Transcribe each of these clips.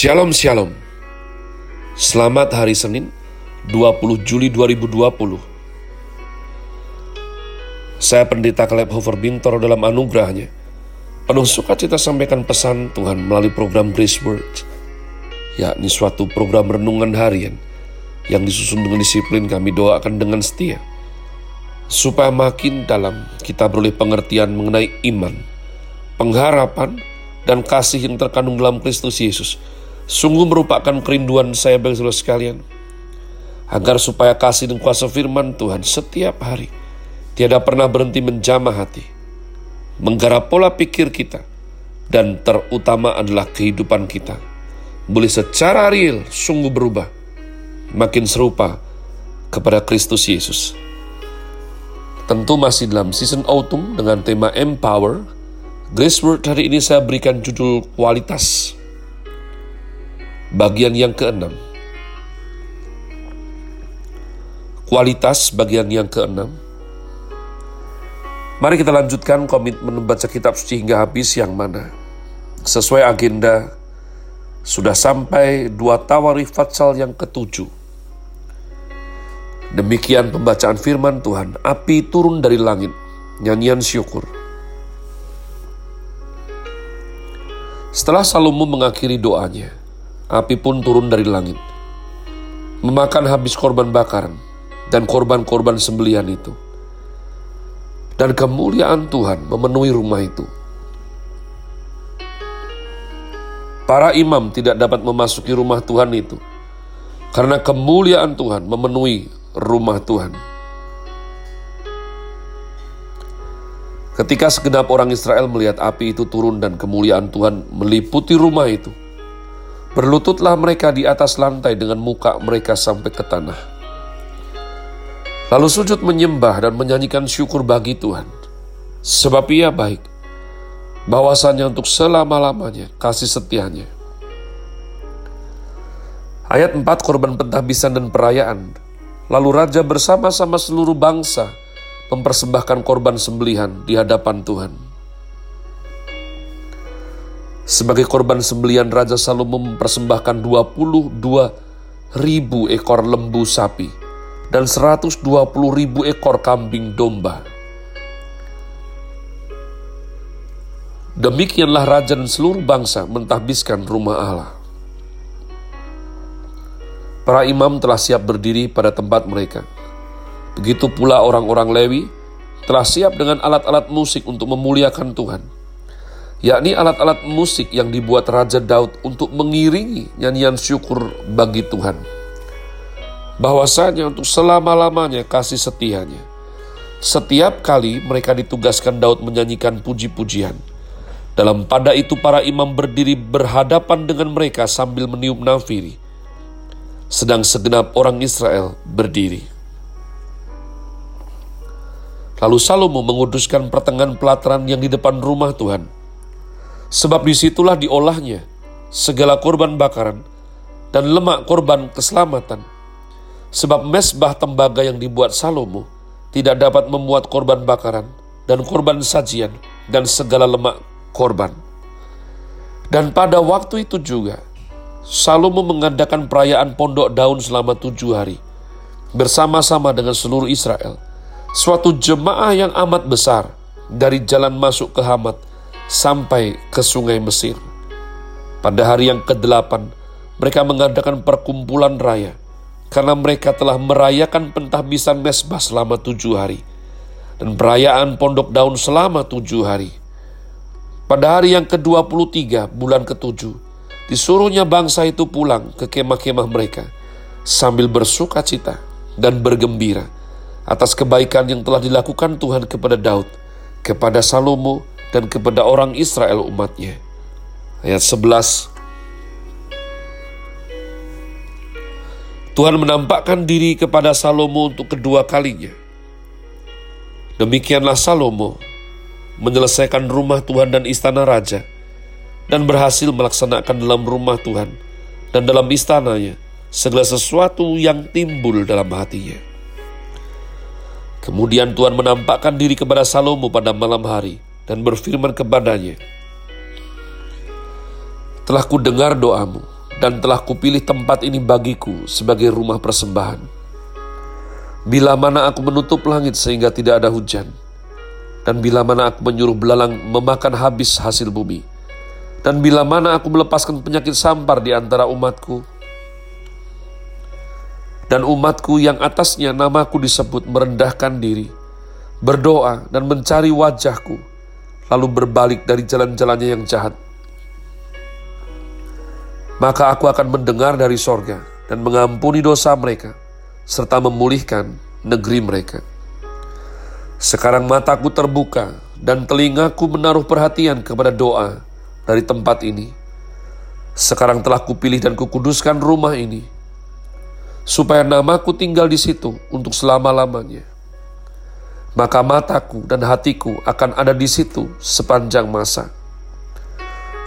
Shalom Shalom. Selamat hari Senin 20 Juli 2020 Saya Pendeta Caleb Hofer Bintoro dalam anugerahnya. Penuh sukacita sampaikan pesan Tuhan melalui program Grace Word yakni suatu program renungan harian yang disusun dengan disiplin kami doakan dengan setia supaya makin dalam kita beroleh pengertian mengenai iman, pengharapan, dan kasih yang terkandung dalam Kristus Yesus Sungguh merupakan kerinduan saya bagi saudara sekalian. Agar supaya kasih dan kuasa firman Tuhan setiap hari tiada pernah berhenti menjamah hati. Menggarap pola pikir kita. Dan terutama adalah kehidupan kita. Boleh secara real sungguh berubah. Makin serupa kepada Kristus Yesus. Tentu masih dalam season autumn dengan tema Empower. Grace Word hari ini saya berikan judul kualitas Bagian yang keenam. Kualitas bagian yang keenam. Mari kita lanjutkan komitmen membaca kitab suci hingga habis yang mana. Sesuai agenda, sudah sampai dua tawarif fatsal yang ketujuh. Demikian pembacaan firman Tuhan, api turun dari langit, nyanyian syukur. Setelah Salomo mengakhiri doanya, api pun turun dari langit, memakan habis korban bakaran dan korban-korban sembelian itu. Dan kemuliaan Tuhan memenuhi rumah itu. Para imam tidak dapat memasuki rumah Tuhan itu, karena kemuliaan Tuhan memenuhi rumah Tuhan. Ketika segenap orang Israel melihat api itu turun dan kemuliaan Tuhan meliputi rumah itu, Berlututlah mereka di atas lantai dengan muka mereka sampai ke tanah. Lalu sujud menyembah dan menyanyikan syukur bagi Tuhan. Sebab ia baik, bahwasannya untuk selama-lamanya kasih setianya. Ayat 4 korban pentahbisan dan perayaan. Lalu raja bersama-sama seluruh bangsa mempersembahkan korban sembelihan di hadapan Tuhan. Sebagai korban sembelian Raja Salomo mempersembahkan 22 ribu ekor lembu sapi dan 120 ribu ekor kambing domba. Demikianlah raja dan seluruh bangsa mentahbiskan rumah Allah. Para imam telah siap berdiri pada tempat mereka. Begitu pula orang-orang Lewi telah siap dengan alat-alat musik untuk memuliakan Tuhan yakni alat-alat musik yang dibuat Raja Daud untuk mengiringi nyanyian syukur bagi Tuhan. Bahwasanya untuk selama-lamanya kasih setianya. Setiap kali mereka ditugaskan Daud menyanyikan puji-pujian. Dalam pada itu para imam berdiri berhadapan dengan mereka sambil meniup nafiri. Sedang segenap orang Israel berdiri. Lalu Salomo menguduskan pertengahan pelataran yang di depan rumah Tuhan Sebab di situlah diolahnya segala korban bakaran dan lemak korban keselamatan. Sebab mesbah tembaga yang dibuat Salomo tidak dapat memuat korban bakaran dan korban sajian dan segala lemak korban. Dan pada waktu itu juga, Salomo mengadakan perayaan pondok daun selama tujuh hari, bersama-sama dengan seluruh Israel. Suatu jemaah yang amat besar dari jalan masuk ke Hamat sampai ke sungai Mesir. Pada hari yang ke-8, mereka mengadakan perkumpulan raya karena mereka telah merayakan pentahbisan mesbah selama tujuh hari dan perayaan pondok daun selama tujuh hari. Pada hari yang ke-23 bulan ke-7, disuruhnya bangsa itu pulang ke kemah-kemah mereka sambil bersuka cita dan bergembira atas kebaikan yang telah dilakukan Tuhan kepada Daud, kepada Salomo, dan kepada orang Israel umatnya. Ayat 11 Tuhan menampakkan diri kepada Salomo untuk kedua kalinya. Demikianlah Salomo menyelesaikan rumah Tuhan dan istana raja dan berhasil melaksanakan dalam rumah Tuhan dan dalam istananya segala sesuatu yang timbul dalam hatinya. Kemudian Tuhan menampakkan diri kepada Salomo pada malam hari dan berfirman kepadanya, Telah ku dengar doamu dan telah kupilih tempat ini bagiku sebagai rumah persembahan. Bila mana aku menutup langit sehingga tidak ada hujan, dan bila mana aku menyuruh belalang memakan habis hasil bumi, dan bila mana aku melepaskan penyakit sampar di antara umatku, dan umatku yang atasnya namaku disebut merendahkan diri, berdoa dan mencari wajahku, lalu berbalik dari jalan-jalannya yang jahat, maka aku akan mendengar dari sorga dan mengampuni dosa mereka, serta memulihkan negeri mereka. Sekarang mataku terbuka dan telingaku menaruh perhatian kepada doa dari tempat ini. Sekarang telah kupilih dan kukuduskan rumah ini, supaya namaku tinggal di situ untuk selama-lamanya. Maka mataku dan hatiku akan ada di situ sepanjang masa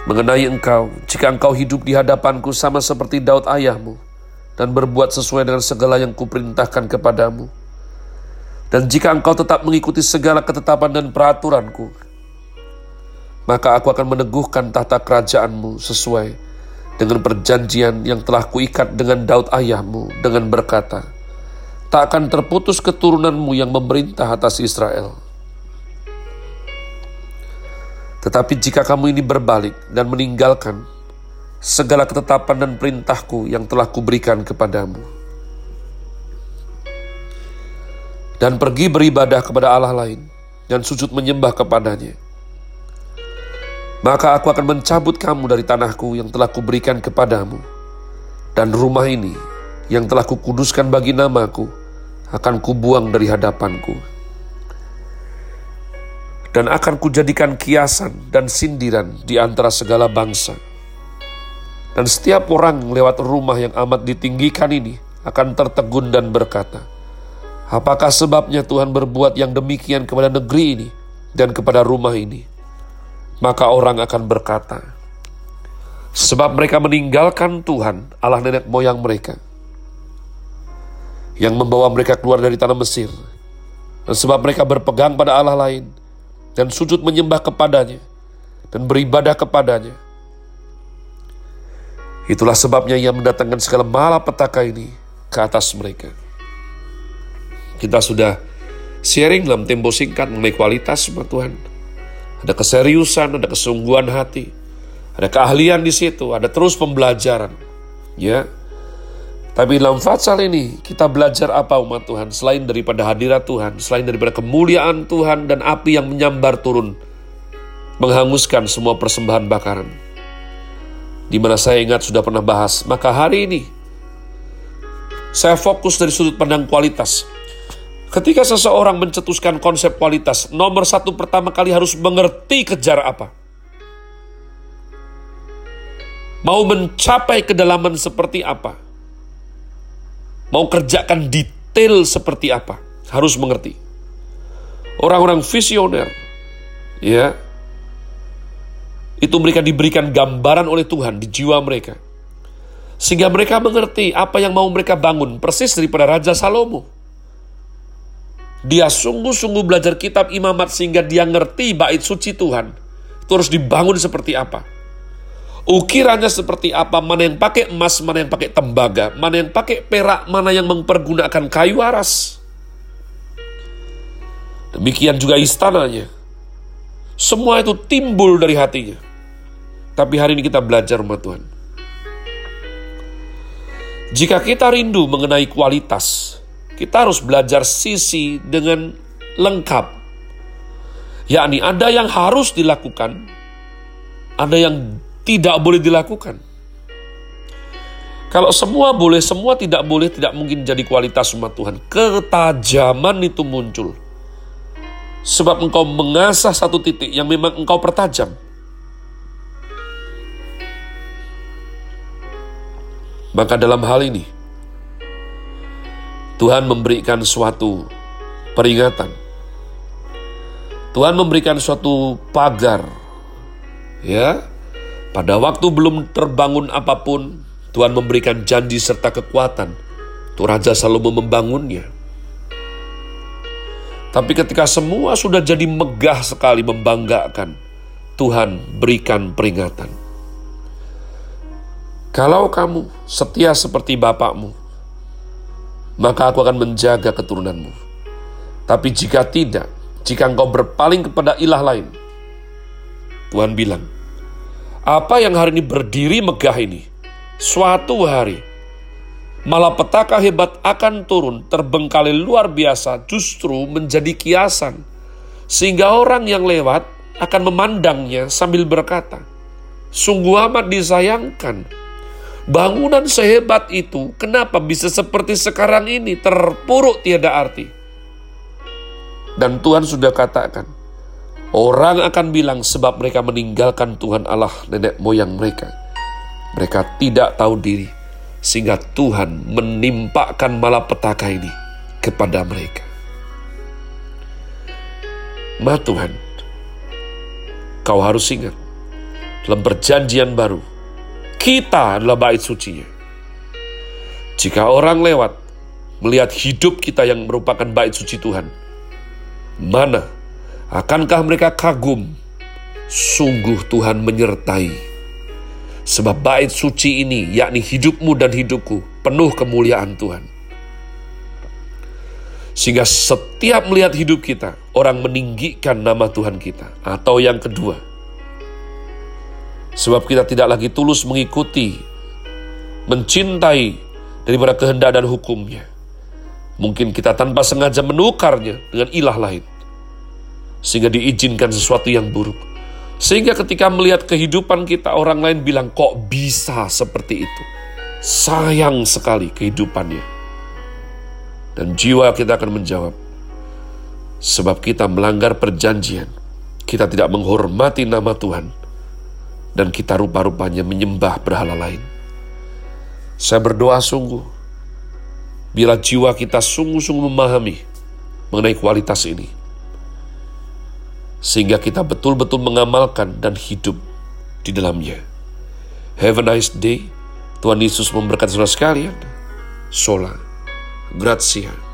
mengenai engkau, jika engkau hidup di hadapanku sama seperti Daud ayahmu, dan berbuat sesuai dengan segala yang kuperintahkan kepadamu. Dan jika engkau tetap mengikuti segala ketetapan dan peraturanku, maka aku akan meneguhkan tahta kerajaanmu sesuai dengan perjanjian yang telah kuikat dengan Daud ayahmu dengan berkata, tak akan terputus keturunanmu yang memerintah atas Israel. Tetapi jika kamu ini berbalik dan meninggalkan segala ketetapan dan perintahku yang telah kuberikan kepadamu, dan pergi beribadah kepada Allah lain dan sujud menyembah kepadanya, maka aku akan mencabut kamu dari tanahku yang telah kuberikan kepadamu, dan rumah ini yang telah kukuduskan bagi namaku akan kubuang dari hadapanku dan akan kujadikan kiasan dan sindiran di antara segala bangsa. Dan setiap orang lewat rumah yang amat ditinggikan ini akan tertegun dan berkata, Apakah sebabnya Tuhan berbuat yang demikian kepada negeri ini dan kepada rumah ini? Maka orang akan berkata, Sebab mereka meninggalkan Tuhan, Allah nenek moyang mereka, yang membawa mereka keluar dari tanah Mesir. Dan sebab mereka berpegang pada Allah lain, dan sujud menyembah kepadanya dan beribadah kepadanya. Itulah sebabnya ia mendatangkan segala malapetaka ini ke atas mereka. Kita sudah sharing dalam tempo singkat mengenai kualitas sama Tuhan. Ada keseriusan, ada kesungguhan hati, ada keahlian di situ, ada terus pembelajaran. Ya, tapi dalam fatsal ini kita belajar apa umat Tuhan selain daripada hadirat Tuhan, selain daripada kemuliaan Tuhan dan api yang menyambar turun menghanguskan semua persembahan bakaran. Di mana saya ingat sudah pernah bahas, maka hari ini saya fokus dari sudut pandang kualitas. Ketika seseorang mencetuskan konsep kualitas, nomor satu pertama kali harus mengerti kejar apa. Mau mencapai kedalaman seperti apa mau kerjakan detail seperti apa, harus mengerti. Orang-orang visioner, ya, itu mereka diberikan gambaran oleh Tuhan di jiwa mereka. Sehingga mereka mengerti apa yang mau mereka bangun, persis daripada Raja Salomo. Dia sungguh-sungguh belajar kitab imamat sehingga dia ngerti bait suci Tuhan. Itu harus dibangun seperti apa Ukirannya seperti apa, mana yang pakai emas, mana yang pakai tembaga, mana yang pakai perak, mana yang mempergunakan kayu aras. Demikian juga istananya. Semua itu timbul dari hatinya. Tapi hari ini kita belajar umat Tuhan. Jika kita rindu mengenai kualitas, kita harus belajar sisi dengan lengkap. Yakni ada yang harus dilakukan, ada yang tidak boleh dilakukan. Kalau semua boleh, semua tidak boleh, tidak mungkin jadi kualitas umat Tuhan. Ketajaman itu muncul. Sebab engkau mengasah satu titik yang memang engkau pertajam. Maka dalam hal ini, Tuhan memberikan suatu peringatan. Tuhan memberikan suatu pagar, ya, pada waktu belum terbangun apa pun, Tuhan memberikan janji serta kekuatan. Tuh Raja Salomo membangunnya. Tapi ketika semua sudah jadi megah sekali membanggakan, Tuhan berikan peringatan. Kalau kamu setia seperti bapakmu, maka aku akan menjaga keturunanmu. Tapi jika tidak, jika engkau berpaling kepada ilah lain, Tuhan bilang, apa yang hari ini berdiri megah ini, suatu hari, malapetaka hebat akan turun, terbengkalai luar biasa, justru menjadi kiasan. Sehingga orang yang lewat akan memandangnya sambil berkata, Sungguh amat disayangkan, bangunan sehebat itu kenapa bisa seperti sekarang ini, terpuruk tiada arti. Dan Tuhan sudah katakan, Orang akan bilang sebab mereka meninggalkan Tuhan Allah nenek moyang mereka. Mereka tidak tahu diri, sehingga Tuhan menimpakan malapetaka ini kepada mereka. Ma Tuhan, kau harus ingat, dalam perjanjian baru, kita adalah bait sucinya. Jika orang lewat melihat hidup kita yang merupakan bait suci Tuhan, mana Akankah mereka kagum? Sungguh Tuhan menyertai. Sebab bait suci ini, yakni hidupmu dan hidupku, penuh kemuliaan Tuhan. Sehingga setiap melihat hidup kita, orang meninggikan nama Tuhan kita. Atau yang kedua, sebab kita tidak lagi tulus mengikuti, mencintai daripada kehendak dan hukumnya. Mungkin kita tanpa sengaja menukarnya dengan ilah lain sehingga diizinkan sesuatu yang buruk. Sehingga ketika melihat kehidupan kita, orang lain bilang, "Kok bisa seperti itu?" Sayang sekali kehidupannya, dan jiwa kita akan menjawab, "Sebab kita melanggar perjanjian, kita tidak menghormati nama Tuhan, dan kita rupa-rupanya menyembah berhala lain." Saya berdoa sungguh, bila jiwa kita sungguh-sungguh memahami mengenai kualitas ini sehingga kita betul-betul mengamalkan dan hidup di dalamnya. Have a nice day. Tuhan Yesus memberkati saudara sekalian. Sola. Grazie.